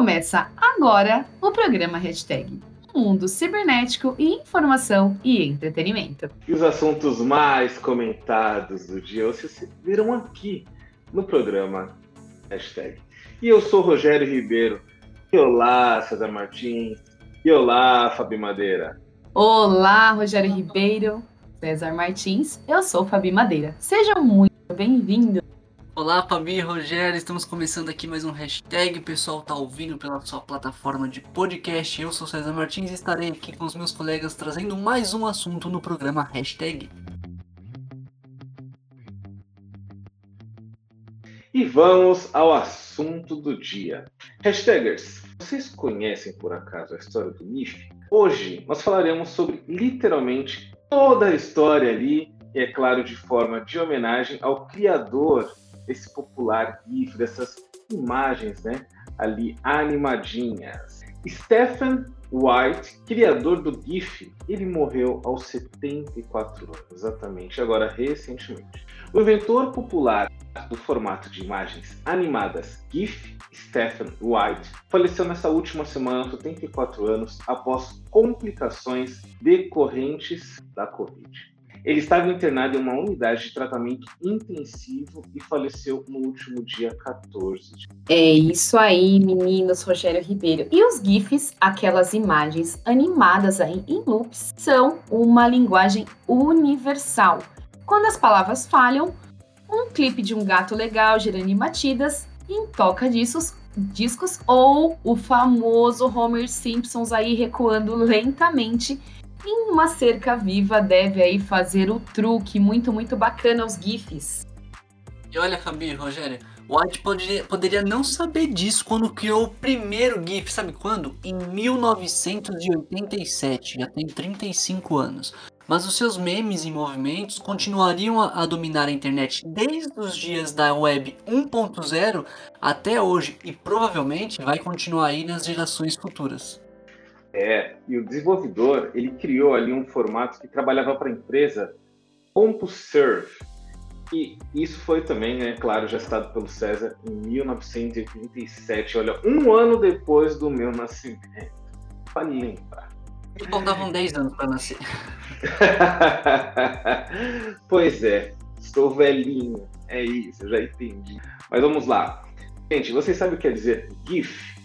Começa agora o programa Hashtag Mundo Cibernético e Informação e Entretenimento. E os assuntos mais comentados do dia vocês viram aqui no programa Hashtag. E eu sou Rogério Ribeiro. E olá, César Martins. E olá, Fabi Madeira. Olá, Rogério Ribeiro, César Martins. Eu sou Fabi Madeira. Sejam muito bem-vindos. Olá, Fabi e Rogério, estamos começando aqui mais um hashtag. O pessoal tá ouvindo pela sua plataforma de podcast. Eu sou César Martins e estarei aqui com os meus colegas trazendo mais um assunto no programa Hashtag. E vamos ao assunto do dia. Hashtagers, vocês conhecem por acaso a história do NIF? Hoje nós falaremos sobre literalmente toda a história ali, e é claro, de forma de homenagem ao criador desse popular GIF, dessas imagens, né? Ali animadinhas. Stephen White, criador do GIF, ele morreu aos 74 anos, exatamente, agora recentemente. O inventor popular do formato de imagens animadas GIF, Stephen White, faleceu nessa última semana aos 74 anos após complicações decorrentes da Covid. Ele estava internado em uma unidade de tratamento intensivo e faleceu no último dia 14. É isso aí, meninos, Rogério Ribeiro. E os GIFs, aquelas imagens animadas aí em loops, são uma linguagem universal. Quando as palavras falham, um clipe de um gato legal girando batidas em toca discos, discos ou o famoso Homer Simpsons aí recuando lentamente em uma cerca viva deve aí fazer o truque muito, muito bacana os GIFs. E olha, Fabi, Rogério, o White poderia, poderia não saber disso quando criou o primeiro GIF, sabe quando? Em 1987, já tem 35 anos. Mas os seus memes e movimentos continuariam a, a dominar a internet desde os dias da web 1.0 até hoje e provavelmente vai continuar aí nas gerações futuras. É, e o desenvolvedor, ele criou ali um formato que trabalhava para a empresa CompuServe. E isso foi também, né, claro, já citado pelo César em 1987, olha, um ano depois do meu nascimento. Para lembrar. Faltavam 10 anos para nascer. pois é, estou velhinho. É isso, eu já entendi. Mas vamos lá. Gente, vocês sabem o que quer dizer GIF?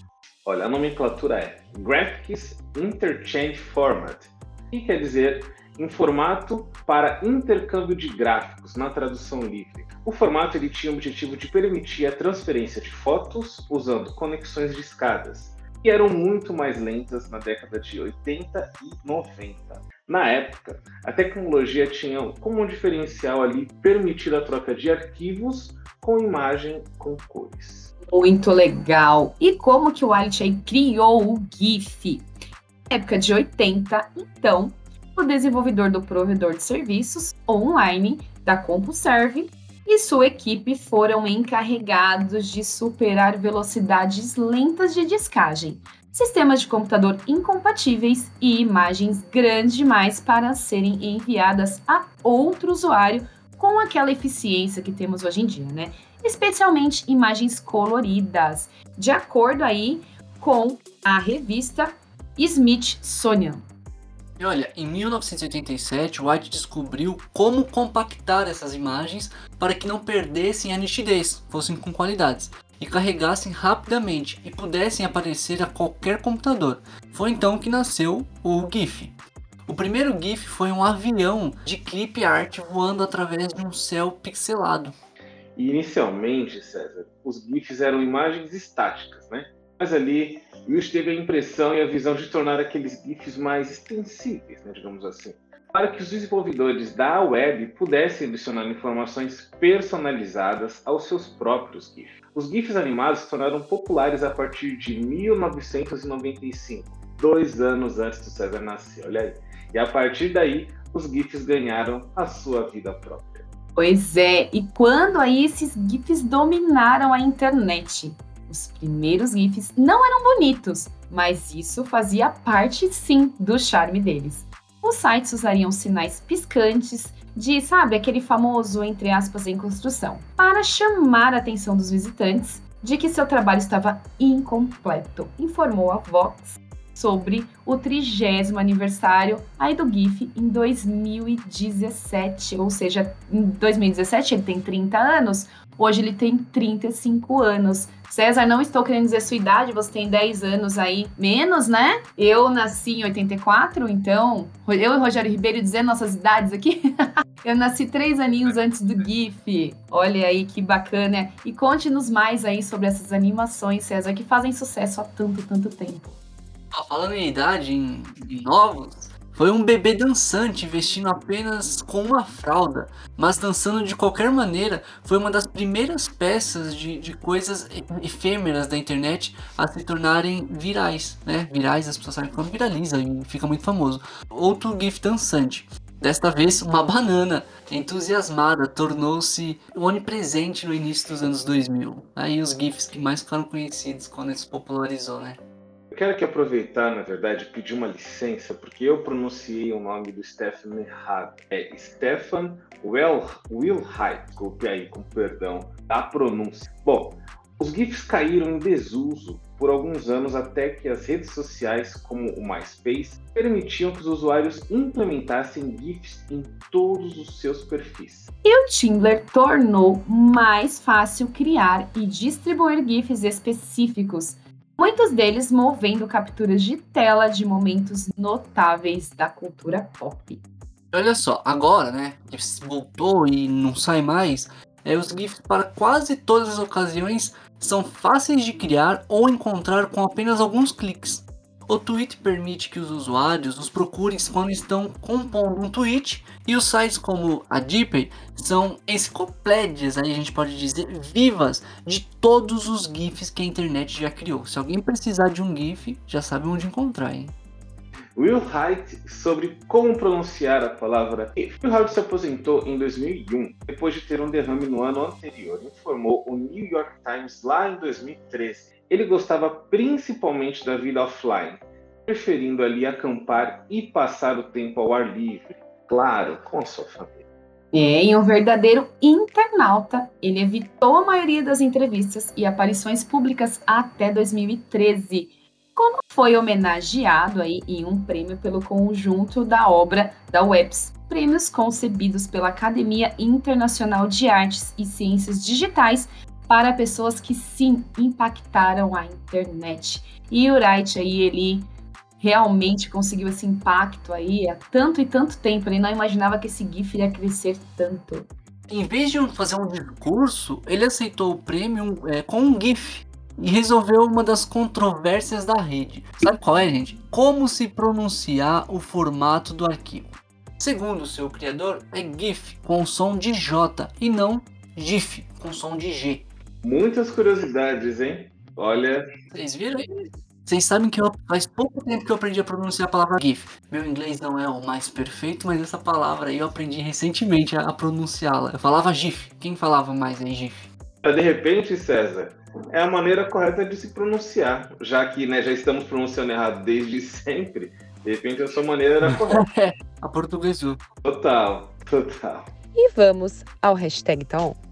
Olha, a nomenclatura é Graphics Interchange Format, que quer dizer em formato para intercâmbio de gráficos, na tradução livre. O formato ele tinha o objetivo de permitir a transferência de fotos usando conexões de escadas, que eram muito mais lentas na década de 80 e 90. Na época, a tecnologia tinha como um diferencial ali permitir a troca de arquivos com imagem com cores. Muito legal. E como que o White criou o GIF? época de 80, então, o desenvolvedor do provedor de serviços online da CompuServe e sua equipe foram encarregados de superar velocidades lentas de discagem, sistemas de computador incompatíveis e imagens grandes demais para serem enviadas a outro usuário com aquela eficiência que temos hoje em dia, né? Especialmente imagens coloridas, de acordo aí com a revista Smithsonian. E olha, em 1987, White descobriu como compactar essas imagens para que não perdessem a nitidez, fossem com qualidades, e carregassem rapidamente e pudessem aparecer a qualquer computador. Foi então que nasceu o GIF. O primeiro GIF foi um avião de clip art voando através de um céu pixelado. E inicialmente, César, os GIFs eram imagens estáticas, né? Mas ali, Wills teve a impressão e a visão de tornar aqueles GIFs mais extensíveis, né, digamos assim, para que os desenvolvedores da web pudessem adicionar informações personalizadas aos seus próprios GIFs. Os GIFs animados se tornaram populares a partir de 1995, dois anos antes do César nascer, olha aí. E a partir daí, os GIFs ganharam a sua vida própria. Pois é, e quando aí esses GIFs dominaram a internet? Os primeiros GIFs não eram bonitos, mas isso fazia parte sim do charme deles. Os sites usariam sinais piscantes de, sabe, aquele famoso entre aspas em construção, para chamar a atenção dos visitantes de que seu trabalho estava incompleto, informou a Vox sobre o trigésimo aniversário aí do GIF em 2017, ou seja, em 2017 ele tem 30 anos, hoje ele tem 35 anos. César, não estou querendo dizer sua idade, você tem 10 anos aí menos, né? Eu nasci em 84, então, eu e Rogério Ribeiro dizendo nossas idades aqui. eu nasci três aninhos antes do GIF. Olha aí que bacana. E conte-nos mais aí sobre essas animações, César, que fazem sucesso há tanto, tanto tempo. Falando em idade, em, em novos, foi um bebê dançante vestindo apenas com uma fralda, mas dançando de qualquer maneira. Foi uma das primeiras peças de, de coisas efêmeras da internet a se tornarem virais, né? Virais, as pessoas sabem quando viraliza e fica muito famoso. Outro GIF dançante. Desta vez, uma banana entusiasmada tornou-se onipresente no início dos anos 2000. Aí os GIFs que mais ficaram conhecidos quando se popularizou, né? Eu quero aqui aproveitar, na verdade, pedir uma licença, porque eu pronunciei o nome do Stefan errado. É Stefan well, Wilhite, desculpe aí, com perdão da pronúncia. Bom, os GIFs caíram em desuso por alguns anos até que as redes sociais, como o MySpace, permitiam que os usuários implementassem GIFs em todos os seus perfis. E o Tumblr tornou mais fácil criar e distribuir GIFs específicos muitos deles movendo capturas de tela de momentos notáveis da cultura pop. Olha só, agora, né, que voltou e não sai mais, é, os GIFs para quase todas as ocasiões são fáceis de criar ou encontrar com apenas alguns cliques. O tweet permite que os usuários os procurem quando estão compondo um tweet e os sites como a Deepay são enciclopédias, aí a gente pode dizer, vivas de todos os GIFs que a internet já criou. Se alguém precisar de um GIF, já sabe onde encontrar, hein? Will Hite sobre como pronunciar a palavra GIF. Will Hite se aposentou em 2001 depois de ter um derrame no ano anterior, informou o New York Times lá em 2013. Ele gostava principalmente da vida offline, preferindo ali acampar e passar o tempo ao ar livre, claro, com a sua família. É, em um verdadeiro internauta, ele evitou a maioria das entrevistas e aparições públicas até 2013, quando foi homenageado aí em um prêmio pelo conjunto da obra da Webs, prêmios concebidos pela Academia Internacional de Artes e Ciências Digitais para pessoas que sim impactaram a internet. E o Wright aí, ele realmente conseguiu esse impacto aí há tanto e tanto tempo. Ele não imaginava que esse GIF ia crescer tanto. Em vez de fazer um discurso, ele aceitou o prêmio é, com um GIF e resolveu uma das controvérsias da rede. Sabe qual é, gente? Como se pronunciar o formato do arquivo. Segundo seu criador, é GIF com som de J e não GIF com som de G. Muitas curiosidades, hein? Olha. Vocês viram aí? Vocês sabem que eu, faz pouco tempo que eu aprendi a pronunciar a palavra GIF. Meu inglês não é o mais perfeito, mas essa palavra aí eu aprendi recentemente a, pronunciá-la. Eu falava GIF. Quem falava mais aí GIF? De repente, César, é a maneira correta de se pronunciar, já que né, já estamos pronunciando errado desde sempre. De repente, a sua maneira era correta. A portuguesou. Total, total. E vamos ao hashtag tá on.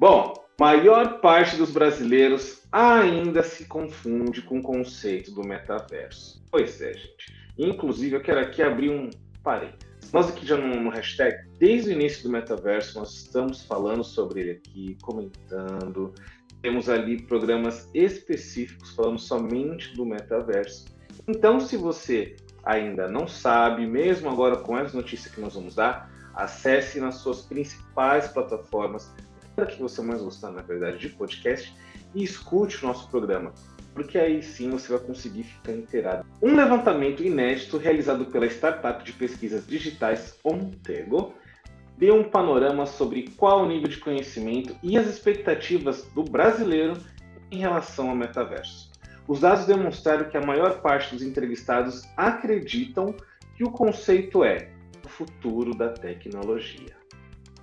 Bom, maior parte dos brasileiros ainda se confunde com o conceito do metaverso. Pois é, gente. Inclusive, eu quero aqui abrir um parênteses. Nós aqui já no, no, hashtag, desde o início do metaverso, nós estamos falando sobre ele aqui, comentando. Temos ali programas específicos falando somente do metaverso. Então, se você ainda não sabe, mesmo agora com essa notícia que nós vamos dar, acesse nas suas principais plataformas, que você mais gostar, na verdade, de podcast, e escute o nosso programa porque aí sim você vai conseguir ficar inteirado. Um levantamento inédito realizado pela startup de pesquisas digitais Ontego deu um panorama sobre qual o nível de conhecimento e as expectativas do brasileiro em relação ao metaverso. Os dados demonstraram que a maior parte dos entrevistados acreditam que o conceito é o futuro da tecnologia.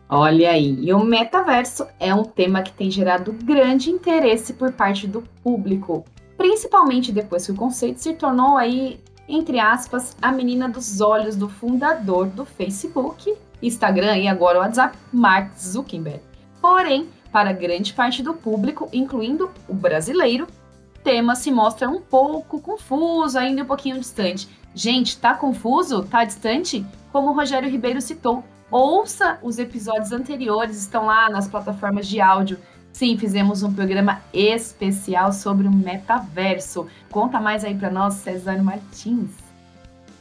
Olha aí, e o metaverso é um tema que tem gerado grande interesse por parte do público, principalmente depois que o conceito se tornou aí, entre aspas, a menina dos olhos do fundador do Facebook, Instagram e agora o WhatsApp, Mark Zuckerberg. Porém, para grande parte do público, incluindo o brasileiro, o tema se mostra um pouco confuso, ainda um pouquinho distante. Gente, tá confuso? Tá distante? Como o Rogério Ribeiro citou, ouça os episódios anteriores, estão lá nas plataformas de áudio. Sim, fizemos um programa especial sobre o metaverso. Conta mais aí para nós, César Martins.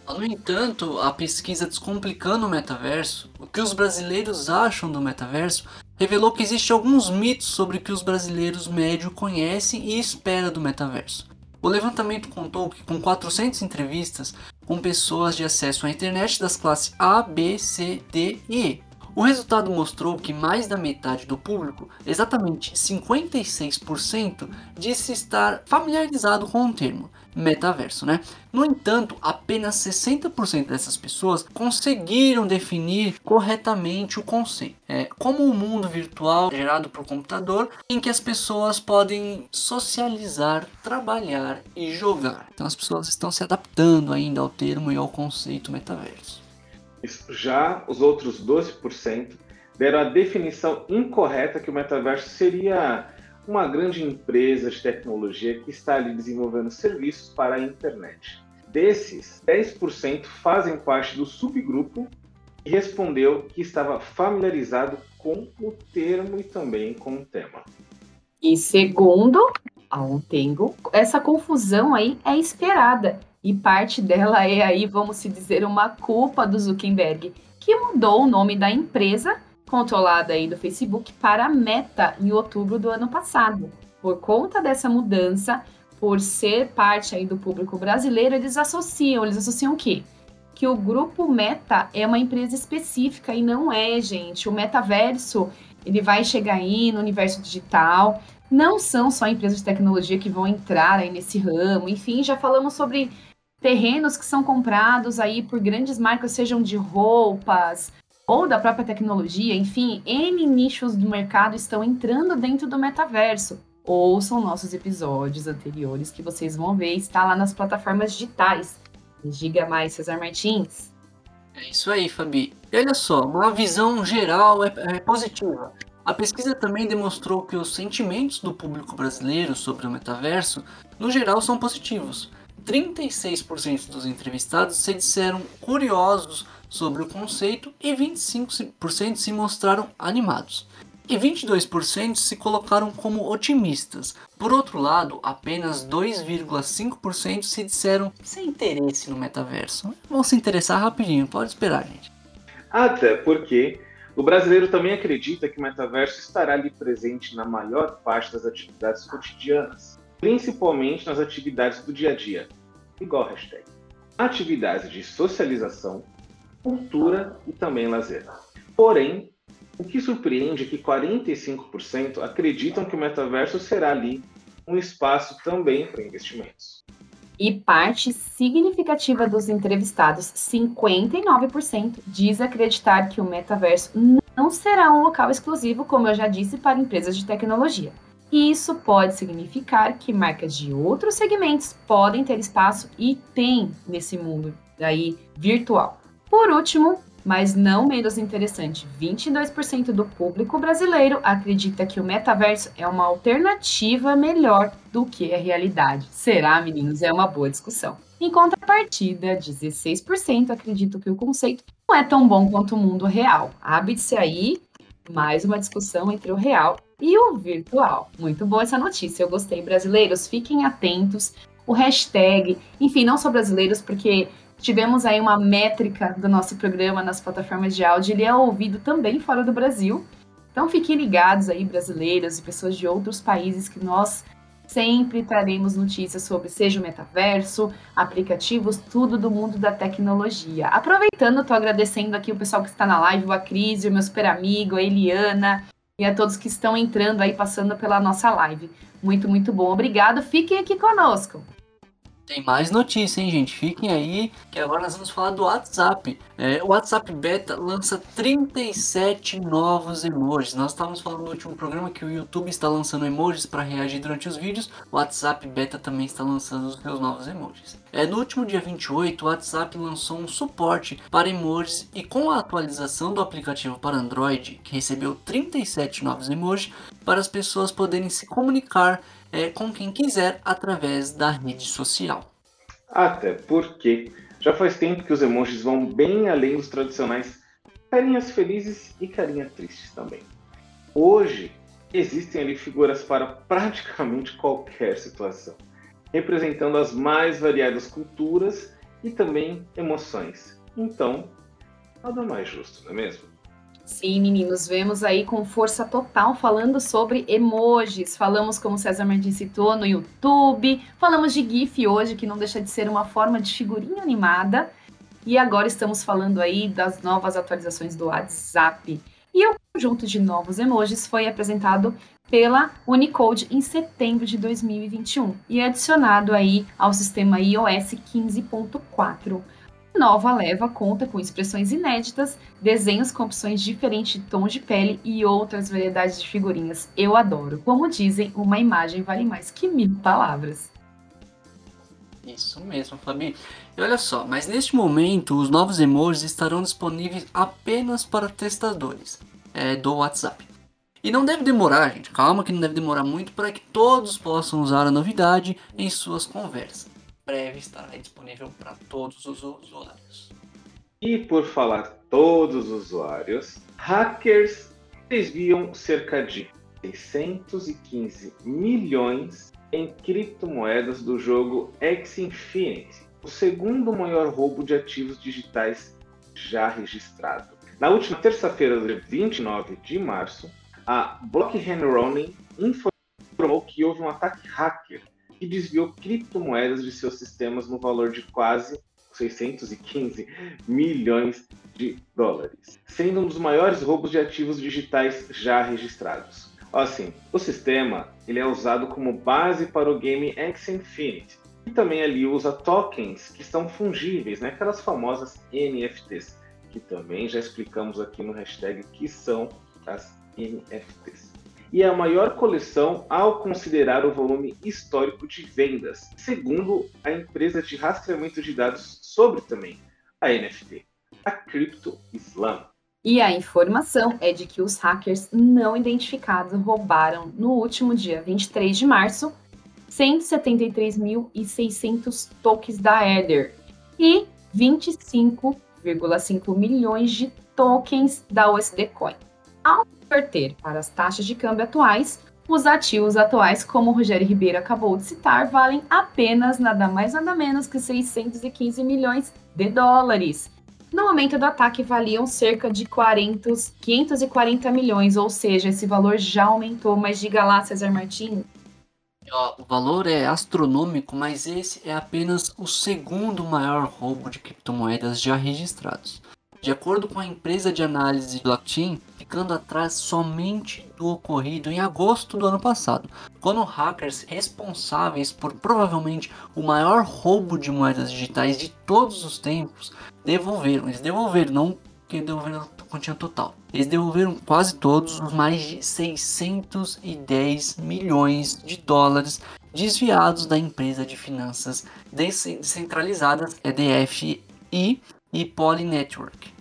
No entanto, a pesquisa Descomplicando o Metaverso, o que os brasileiros acham do metaverso, revelou que existem alguns mitos sobre o que os brasileiros médio conhecem e esperam do metaverso. O levantamento contou que com 400 entrevistas com pessoas de acesso à internet das classes A, B, C, D e E, o resultado mostrou que mais da metade do público, exatamente 56%, disse estar familiarizado com o termo metaverso, né? No entanto, apenas 60% dessas pessoas conseguiram definir corretamente o conceito. É como um mundo virtual gerado por computador em que as pessoas podem socializar, trabalhar e jogar. Então as pessoas estão se adaptando ainda ao termo e ao conceito metaverso. Já os outros 12% deram a definição incorreta que o metaverso seria uma grande empresa de tecnologia que está ali desenvolvendo serviços para a internet. Desses, 10% fazem parte do subgrupo e respondeu que estava familiarizado com o termo e também com o tema. E segundo a Ontengo, essa confusão aí é esperada e parte dela é aí, vamos se dizer, uma culpa do Zuckerberg, que mudou o nome da empresa controlada aí do Facebook para Meta em outubro do ano passado. Por conta dessa mudança, por ser parte aí do público brasileiro, eles associam, eles associam o quê? Que o grupo Meta é uma empresa específica e não é, gente. O metaverso, ele vai chegar aí no universo digital. Não são só empresas de tecnologia que vão entrar aí nesse ramo. Enfim, já falamos sobre terrenos que são comprados aí por grandes marcas, sejam de roupas ou da própria tecnologia, enfim, N nichos do mercado estão entrando dentro do metaverso. Ouçam nossos episódios anteriores que vocês vão ver, está lá nas plataformas digitais. Diga mais, Cesar Martins. É isso aí, Fabi. E olha só, uma visão geral é, é positiva. A pesquisa também demonstrou que os sentimentos do público brasileiro sobre o metaverso, no geral, são positivos. 36% dos entrevistados se disseram curiosos sobre o conceito e 25% se mostraram animados. E 22% se colocaram como otimistas. Por outro lado, apenas 2,5% se disseram sem interesse no metaverso. Vão se interessar rapidinho, pode esperar, gente. Até porque o brasileiro também acredita que o metaverso estará ali presente na maior parte das atividades cotidianas principalmente nas atividades do dia a dia, igual hashtag. Atividades de socialização, cultura e também lazer. Porém, o que surpreende é que 45% acreditam que o metaverso será ali um espaço também para investimentos. E parte significativa dos entrevistados, 59%, diz acreditar que o metaverso não será um local exclusivo, como eu já disse, para empresas de tecnologia. E isso pode significar que marcas de outros segmentos podem ter espaço e tem nesse mundo aí virtual. Por último, mas não menos interessante, 22% do público brasileiro acredita que o metaverso é uma alternativa melhor do que a realidade. Será, meninos? É uma boa discussão. Em contrapartida, 16% acreditam que o conceito não é tão bom quanto o mundo real. Abre-se aí mais uma discussão entre o real e o virtual. Muito boa essa notícia, eu gostei. Brasileiros, fiquem atentos. O hashtag, enfim, não só brasileiros, porque tivemos aí uma métrica do nosso programa nas plataformas de áudio, ele é ouvido também fora do Brasil. Então fiquem ligados aí, brasileiros e pessoas de outros países, que nós sempre traremos notícias sobre seja o metaverso, aplicativos, tudo do mundo da tecnologia. Aproveitando, estou agradecendo aqui o pessoal que está na live, a Cris, o meu super amigo, a Eliana, e a todos que estão entrando aí, passando pela nossa live. Muito, muito bom. Obrigado. Fiquem aqui conosco. Tem mais notícia, hein, gente? Fiquem aí, que agora nós vamos falar do WhatsApp. É, o WhatsApp Beta lança 37 novos emojis. Nós estávamos falando no último programa que o YouTube está lançando emojis para reagir durante os vídeos. O WhatsApp Beta também está lançando os seus novos emojis. É, no último dia 28, o WhatsApp lançou um suporte para emojis e com a atualização do aplicativo para Android, que recebeu 37 novos emojis, para as pessoas poderem se comunicar é, com quem quiser através da rede social. Até porque já faz tempo que os emojis vão bem além dos tradicionais carinhas felizes e carinhas tristes também. Hoje existem ali figuras para praticamente qualquer situação, representando as mais variadas culturas e também emoções. Então, nada mais justo, não é mesmo? Sim, meninos, vemos aí com força total falando sobre emojis. Falamos, como César Martins citou, no YouTube. Falamos de GIF hoje, que não deixa de ser uma forma de figurinha animada. E agora estamos falando aí das novas atualizações do WhatsApp. E o conjunto de novos emojis foi apresentado pela Unicode em setembro de 2021 e adicionado aí ao sistema iOS 15.4 nova leva conta com expressões inéditas, desenhos com opções diferentes de tons de pele e outras variedades de figurinhas. Eu adoro. Como dizem, uma imagem vale mais que mil palavras. Isso mesmo, Fabi. E olha só, mas neste momento os novos emojis estarão disponíveis apenas para testadores é, do WhatsApp. E não deve demorar, gente, calma que não deve demorar muito para que todos possam usar a novidade em suas conversas breve estará disponível para todos os usuários. E por falar todos os usuários, hackers desviam cerca de 615 milhões em criptomoedas do jogo X Infinity, o segundo maior roubo de ativos digitais já registrado. Na última terça-feira, dia 29 de março, a Blockchain Running informou que houve um ataque hacker que desviou criptomoedas de seus sistemas no valor de quase 615 milhões de dólares, sendo um dos maiores roubos de ativos digitais já registrados. Assim, o sistema ele é usado como base para o game X Infinity e também ali usa tokens que são fungíveis, né? aquelas famosas NFTs, que também já explicamos aqui no hashtag que são as NFTs e a maior coleção ao considerar o volume histórico de vendas, segundo a empresa de rastreamento de dados sobre também a NFT, a Crypto Islam. E a informação é de que os hackers não identificados roubaram no último dia 23 de março 173.600 tokens da Ether e 25,5 milhões de tokens da USD Coin. Ao converter para as taxas de câmbio atuais, os ativos atuais, como o Rogério Ribeiro acabou de citar, valem apenas nada mais nada menos que 615 milhões de dólares. No momento do ataque, valiam cerca de 40, 540 milhões, ou seja, esse valor já aumentou. Mas diga lá, César Martins. O valor é astronômico, mas esse é apenas o segundo maior roubo de criptomoedas já registrados. De acordo com a empresa de análise blockchain, ficando atrás somente do ocorrido em agosto do ano passado, quando hackers responsáveis por provavelmente o maior roubo de moedas digitais de todos os tempos devolveram, eles devolveram, não que devolveram a quantia total. Eles devolveram quase todos os mais de 610 milhões de dólares desviados da empresa de finanças descentralizadas EDF e e Poly Network.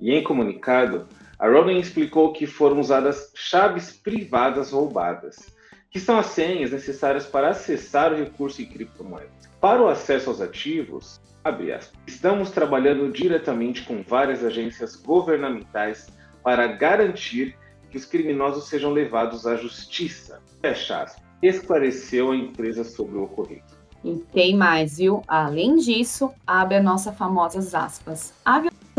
E em comunicado, a Rowling explicou que foram usadas chaves privadas roubadas, que são as senhas necessárias para acessar o recurso em criptomoedas. Para o acesso aos ativos, aspas, estamos trabalhando diretamente com várias agências governamentais para garantir que os criminosos sejam levados à justiça. Fecha esclareceu a empresa sobre o ocorrido. E tem mais, viu? Além disso, abre a nossa famosas aspas.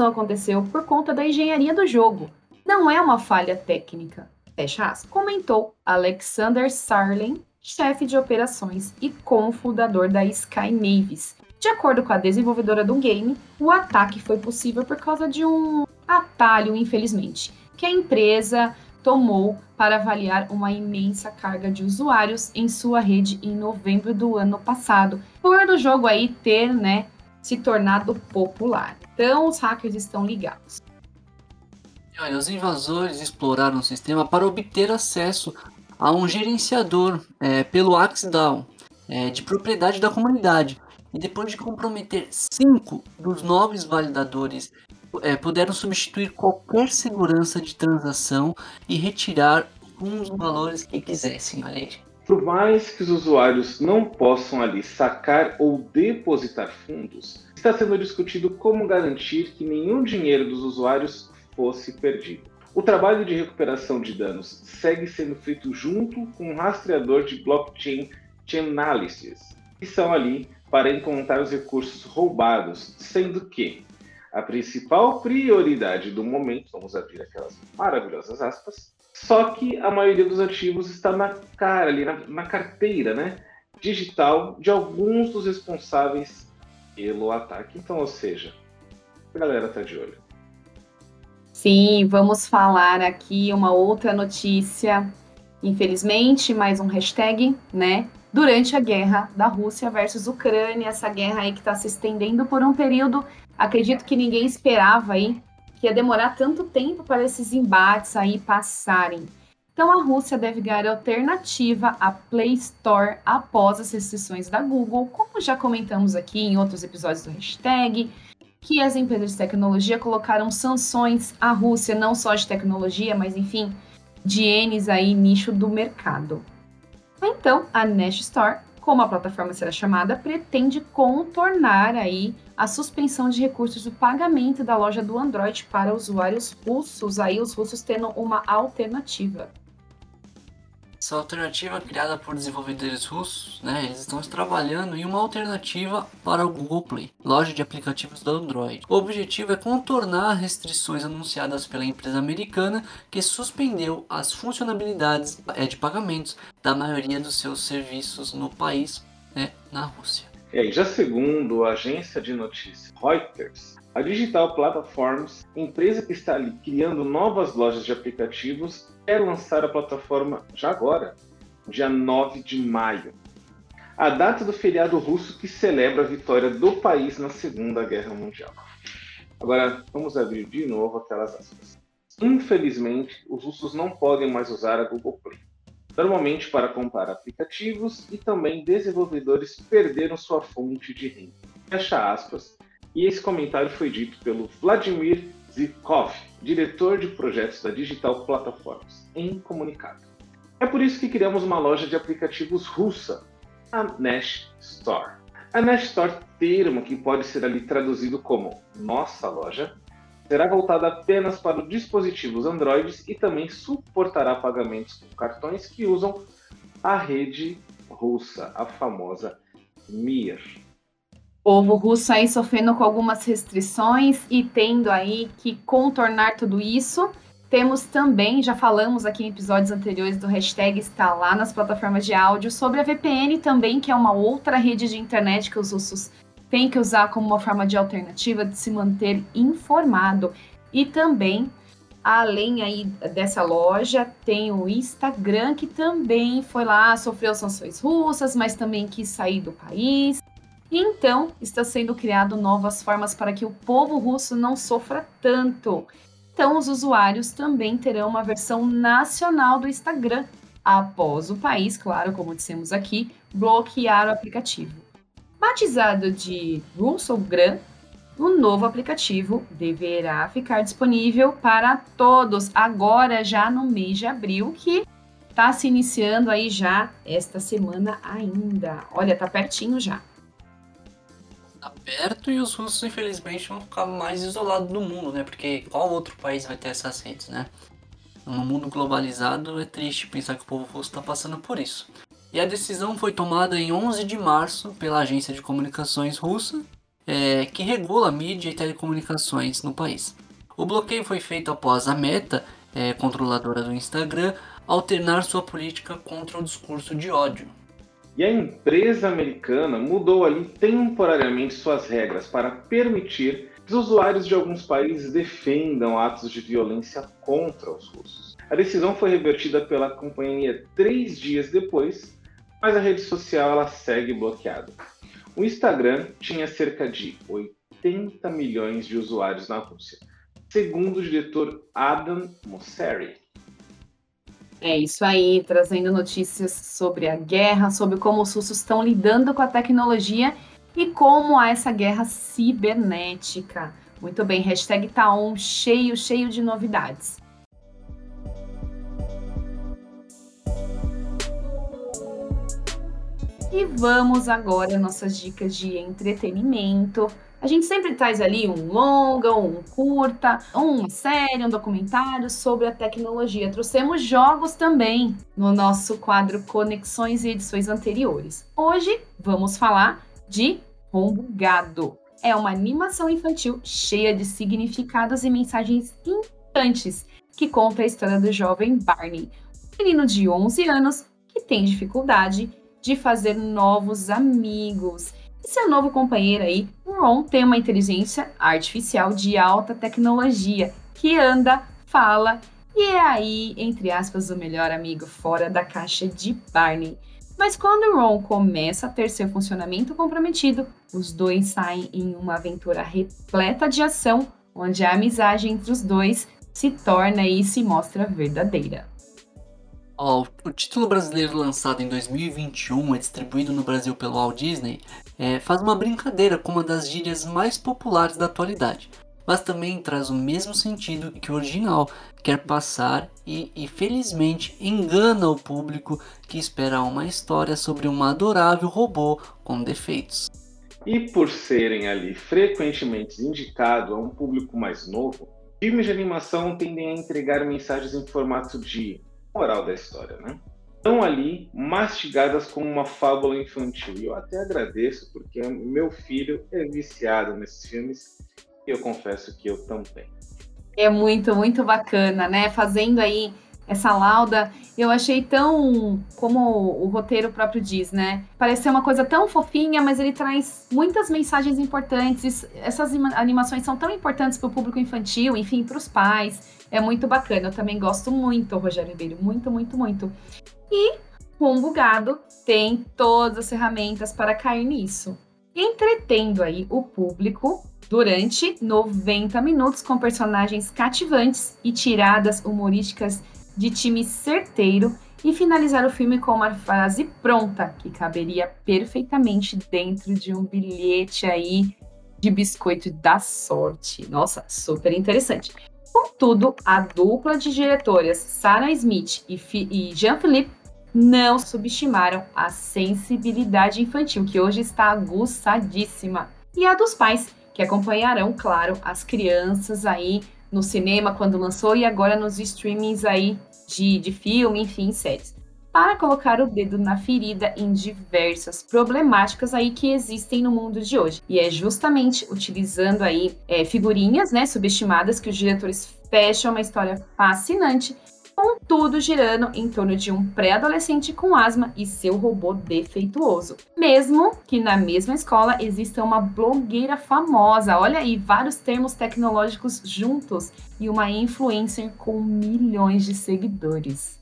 Aconteceu por conta da engenharia do jogo. Não é uma falha técnica. Fecha aspas. Comentou Alexander Sarlin, chefe de operações e cofundador da Sky Navies. De acordo com a desenvolvedora do game, o ataque foi possível por causa de um atalho, infelizmente, que a empresa tomou para avaliar uma imensa carga de usuários em sua rede em novembro do ano passado, por o jogo aí ter, né, se tornado popular. Então, os hackers estão ligados. Olha, os invasores exploraram o sistema para obter acesso a um gerenciador é, pelo Axdown, é, de propriedade da comunidade. E depois de comprometer cinco dos nove validadores, é, puderam substituir qualquer segurança de transação e retirar os valores que quisessem. Olha aí. Por mais que os usuários não possam ali sacar ou depositar fundos, está sendo discutido como garantir que nenhum dinheiro dos usuários fosse perdido. O trabalho de recuperação de danos segue sendo feito junto com um rastreador de blockchain Chainalysis, que são ali para encontrar os recursos roubados, sendo que a principal prioridade do momento, vamos abrir aquelas maravilhosas aspas, só que a maioria dos ativos está na cara ali, na, na carteira, né, digital de alguns dos responsáveis pelo ataque. Então, ou seja, a galera tá de olho. Sim, vamos falar aqui uma outra notícia. Infelizmente, mais um hashtag, né? Durante a guerra da Rússia versus Ucrânia, essa guerra aí que está se estendendo por um período, acredito que ninguém esperava aí que ia demorar tanto tempo para esses embates aí passarem. Então a Rússia deve ganhar alternativa à Play Store após as restrições da Google, como já comentamos aqui em outros episódios do hashtag que as empresas de tecnologia colocaram sanções à Rússia, não só de tecnologia, mas enfim, de N's aí nicho do mercado. Então, a Nest Store, como a plataforma será chamada, pretende contornar aí a suspensão de recursos do pagamento da loja do Android para usuários russos, aí os russos tendo uma alternativa. Essa alternativa criada por desenvolvedores russos, né, eles estão trabalhando em uma alternativa para o Google Play, loja de aplicativos do Android. O objetivo é contornar restrições anunciadas pela empresa americana que suspendeu as funcionalidades é, de pagamentos da maioria dos seus serviços no país, né, na Rússia. E já segundo a agência de notícias Reuters, a Digital Platforms, empresa que está ali criando novas lojas de aplicativos, quer lançar a plataforma já agora, dia 9 de maio. A data do feriado russo que celebra a vitória do país na Segunda Guerra Mundial. Agora, vamos abrir de novo aquelas aspas. Infelizmente, os russos não podem mais usar a Google Play. Normalmente para comprar aplicativos e também desenvolvedores perderam sua fonte de renda. Fecha aspas. E esse comentário foi dito pelo Vladimir Zikov, diretor de projetos da Digital Platforms, em comunicado. É por isso que criamos uma loja de aplicativos russa, a Nash Store. A Nash Store, termo que pode ser ali traduzido como nossa loja, será voltada apenas para os dispositivos Android e também suportará pagamentos com cartões que usam a rede russa, a famosa Mir povo russo aí sofrendo com algumas restrições e tendo aí que contornar tudo isso. Temos também, já falamos aqui em episódios anteriores do hashtag, está lá nas plataformas de áudio, sobre a VPN também, que é uma outra rede de internet que os russos têm que usar como uma forma de alternativa de se manter informado. E também, além aí dessa loja, tem o Instagram, que também foi lá, sofreu sanções russas, mas também quis sair do país. Então está sendo criado novas formas para que o povo russo não sofra tanto. Então os usuários também terão uma versão nacional do Instagram, após o país, claro, como dissemos aqui, bloquear o aplicativo. Batizado de Russogram, o novo aplicativo deverá ficar disponível para todos agora já no mês de abril, que está se iniciando aí já esta semana ainda. Olha, tá pertinho já aberto e os russos, infelizmente, vão ficar mais isolados do mundo, né? Porque qual outro país vai ter essas redes, né? No mundo globalizado é triste pensar que o povo russo está passando por isso. E a decisão foi tomada em 11 de março pela agência de comunicações russa, é, que regula a mídia e telecomunicações no país. O bloqueio foi feito após a Meta, é, controladora do Instagram, alternar sua política contra o discurso de ódio. E a empresa americana mudou ali temporariamente suas regras para permitir que os usuários de alguns países defendam atos de violência contra os russos. A decisão foi revertida pela companhia três dias depois, mas a rede social ela segue bloqueada. O Instagram tinha cerca de 80 milhões de usuários na Rússia, segundo o diretor Adam Mosseri. É isso aí, trazendo notícias sobre a guerra, sobre como os russos estão lidando com a tecnologia e como há essa guerra cibernética. Muito bem, hashtag tá on, cheio, cheio de novidades. E vamos agora nossas dicas de entretenimento. A gente sempre traz ali um longa, um curta, uma série, um documentário sobre a tecnologia. Trouxemos jogos também no nosso quadro Conexões e edições anteriores. Hoje vamos falar de Rombo Gado. É uma animação infantil cheia de significados e mensagens importantes que conta a história do jovem Barney, um menino de 11 anos que tem dificuldade de fazer novos amigos. E seu novo companheiro aí, Ron, tem uma inteligência artificial de alta tecnologia que anda, fala e é aí, entre aspas, o melhor amigo fora da caixa de Barney. Mas quando Ron começa a ter seu funcionamento comprometido, os dois saem em uma aventura repleta de ação, onde a amizade entre os dois se torna e se mostra verdadeira. Oh, o título brasileiro lançado em 2021 é distribuído no Brasil pelo Walt Disney é, faz uma brincadeira com uma das gírias mais populares da atualidade, mas também traz o mesmo sentido que o original quer passar e, e felizmente engana o público que espera uma história sobre um adorável robô com defeitos. E por serem ali frequentemente indicados a um público mais novo, filmes de animação tendem a entregar mensagens em formato de moral da história, né? Estão ali mastigadas como uma fábula infantil. E eu até agradeço, porque meu filho é viciado nesses filmes e eu confesso que eu também. É muito, muito bacana, né? Fazendo aí essa lauda, eu achei tão, como o roteiro próprio diz, né? Parece ser uma coisa tão fofinha, mas ele traz muitas mensagens importantes. Essas animações são tão importantes para o público infantil, enfim, para os pais. É muito bacana. Eu também gosto muito, Rogério Ribeiro. Muito, muito, muito. E um Bugado tem todas as ferramentas para cair nisso. Entretendo aí o público durante 90 minutos com personagens cativantes e tiradas humorísticas de time certeiro e finalizar o filme com uma frase pronta que caberia perfeitamente dentro de um bilhete aí de biscoito da sorte. Nossa, super interessante. Contudo, a dupla de diretoras Sarah Smith e, e Jean-Philippe não subestimaram a sensibilidade infantil, que hoje está aguçadíssima, e a dos pais, que acompanharão, claro, as crianças aí no cinema quando lançou e agora nos streamings aí de, de filme, enfim, séries. Para colocar o dedo na ferida em diversas problemáticas aí que existem no mundo de hoje. E é justamente utilizando aí é, figurinhas, né, subestimadas que os diretores fecham uma história fascinante com tudo girando em torno de um pré-adolescente com asma e seu robô defeituoso. Mesmo que na mesma escola exista uma blogueira famosa, olha aí, vários termos tecnológicos juntos e uma influencer com milhões de seguidores.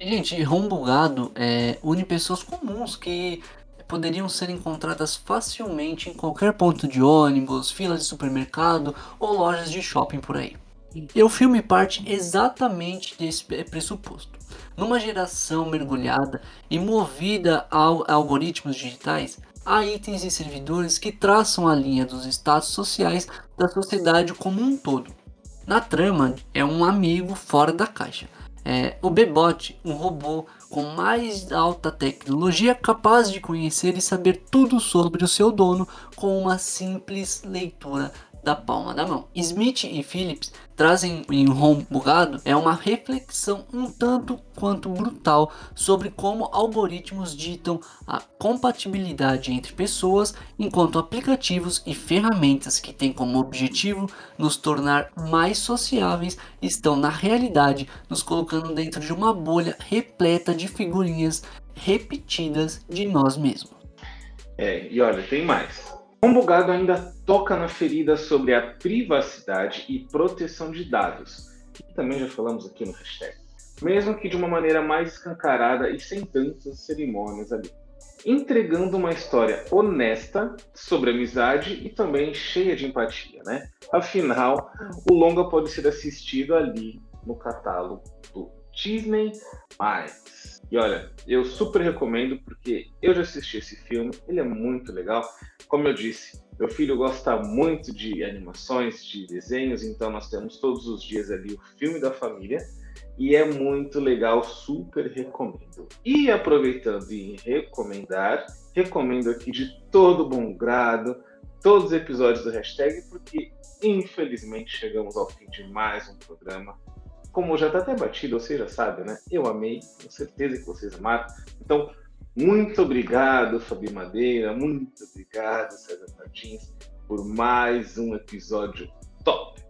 Gente, Rombugado é, une pessoas comuns que poderiam ser encontradas facilmente em qualquer ponto de ônibus, filas de supermercado ou lojas de shopping por aí. E o filme parte exatamente desse pressuposto. Numa geração mergulhada e movida a algoritmos digitais, há itens e servidores que traçam a linha dos status sociais da sociedade como um todo. Na trama, é um amigo fora da caixa. É o Bebot, um robô com mais alta tecnologia capaz de conhecer e saber tudo sobre o seu dono com uma simples leitura da palma da mão. Smith e Phillips trazem em Home Bugado é uma reflexão um tanto quanto brutal sobre como algoritmos ditam a compatibilidade entre pessoas, enquanto aplicativos e ferramentas que têm como objetivo nos tornar mais sociáveis estão na realidade nos colocando dentro de uma bolha repleta de figurinhas repetidas de nós mesmos. É, e olha, tem mais. Um bugado ainda toca na ferida sobre a privacidade e proteção de dados, que também já falamos aqui no hashtag. mesmo que de uma maneira mais escancarada e sem tantas cerimônias ali. Entregando uma história honesta sobre amizade e também cheia de empatia, né? Afinal, o longa pode ser assistido ali no catálogo do Disney+. E olha, eu super recomendo porque eu já assisti esse filme, ele é muito legal. Como eu disse, meu filho gosta muito de animações, de desenhos, então nós temos todos os dias ali o filme da família e é muito legal, super recomendo. E aproveitando em recomendar, recomendo aqui de todo bom grado todos os episódios do hashtag, porque infelizmente chegamos ao fim de mais um programa como já está até batido, você já sabe, né? Eu amei, com certeza que vocês amaram. Então, muito obrigado, Fabi Madeira, muito obrigado, César Martins, por mais um episódio top.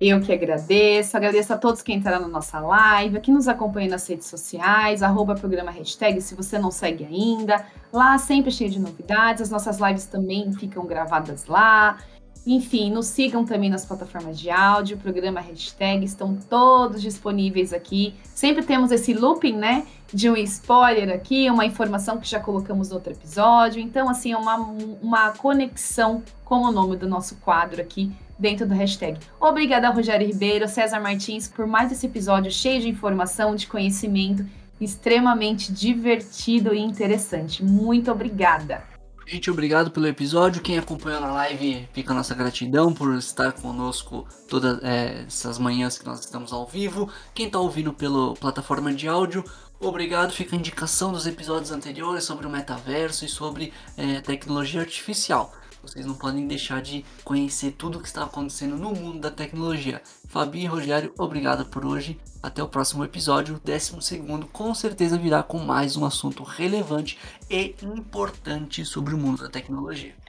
Eu que agradeço, agradeço a todos que entraram na nossa live, que nos acompanham nas redes sociais, arroba programa hashtag, se você não segue ainda. Lá sempre cheio de novidades, as nossas lives também ficam gravadas lá. Enfim, nos sigam também nas plataformas de áudio, programa hashtag, estão todos disponíveis aqui. Sempre temos esse looping, né? De um spoiler aqui, uma informação que já colocamos no outro episódio. Então, assim, é uma, uma conexão com o nome do nosso quadro aqui dentro do hashtag. Obrigada, Rogério Ribeiro, César Martins, por mais esse episódio cheio de informação, de conhecimento, extremamente divertido e interessante. Muito obrigada. Gente, obrigado pelo episódio. Quem acompanhou na live, fica a nossa gratidão por estar conosco todas é, essas manhãs que nós estamos ao vivo. Quem está ouvindo pela plataforma de áudio, obrigado. Fica a indicação dos episódios anteriores sobre o metaverso e sobre é, tecnologia artificial. Vocês não podem deixar de conhecer tudo o que está acontecendo no mundo da tecnologia. Fabi e Rogério, obrigado por hoje. Até o próximo episódio, o décimo segundo, com certeza virá com mais um assunto relevante e importante sobre o mundo da tecnologia.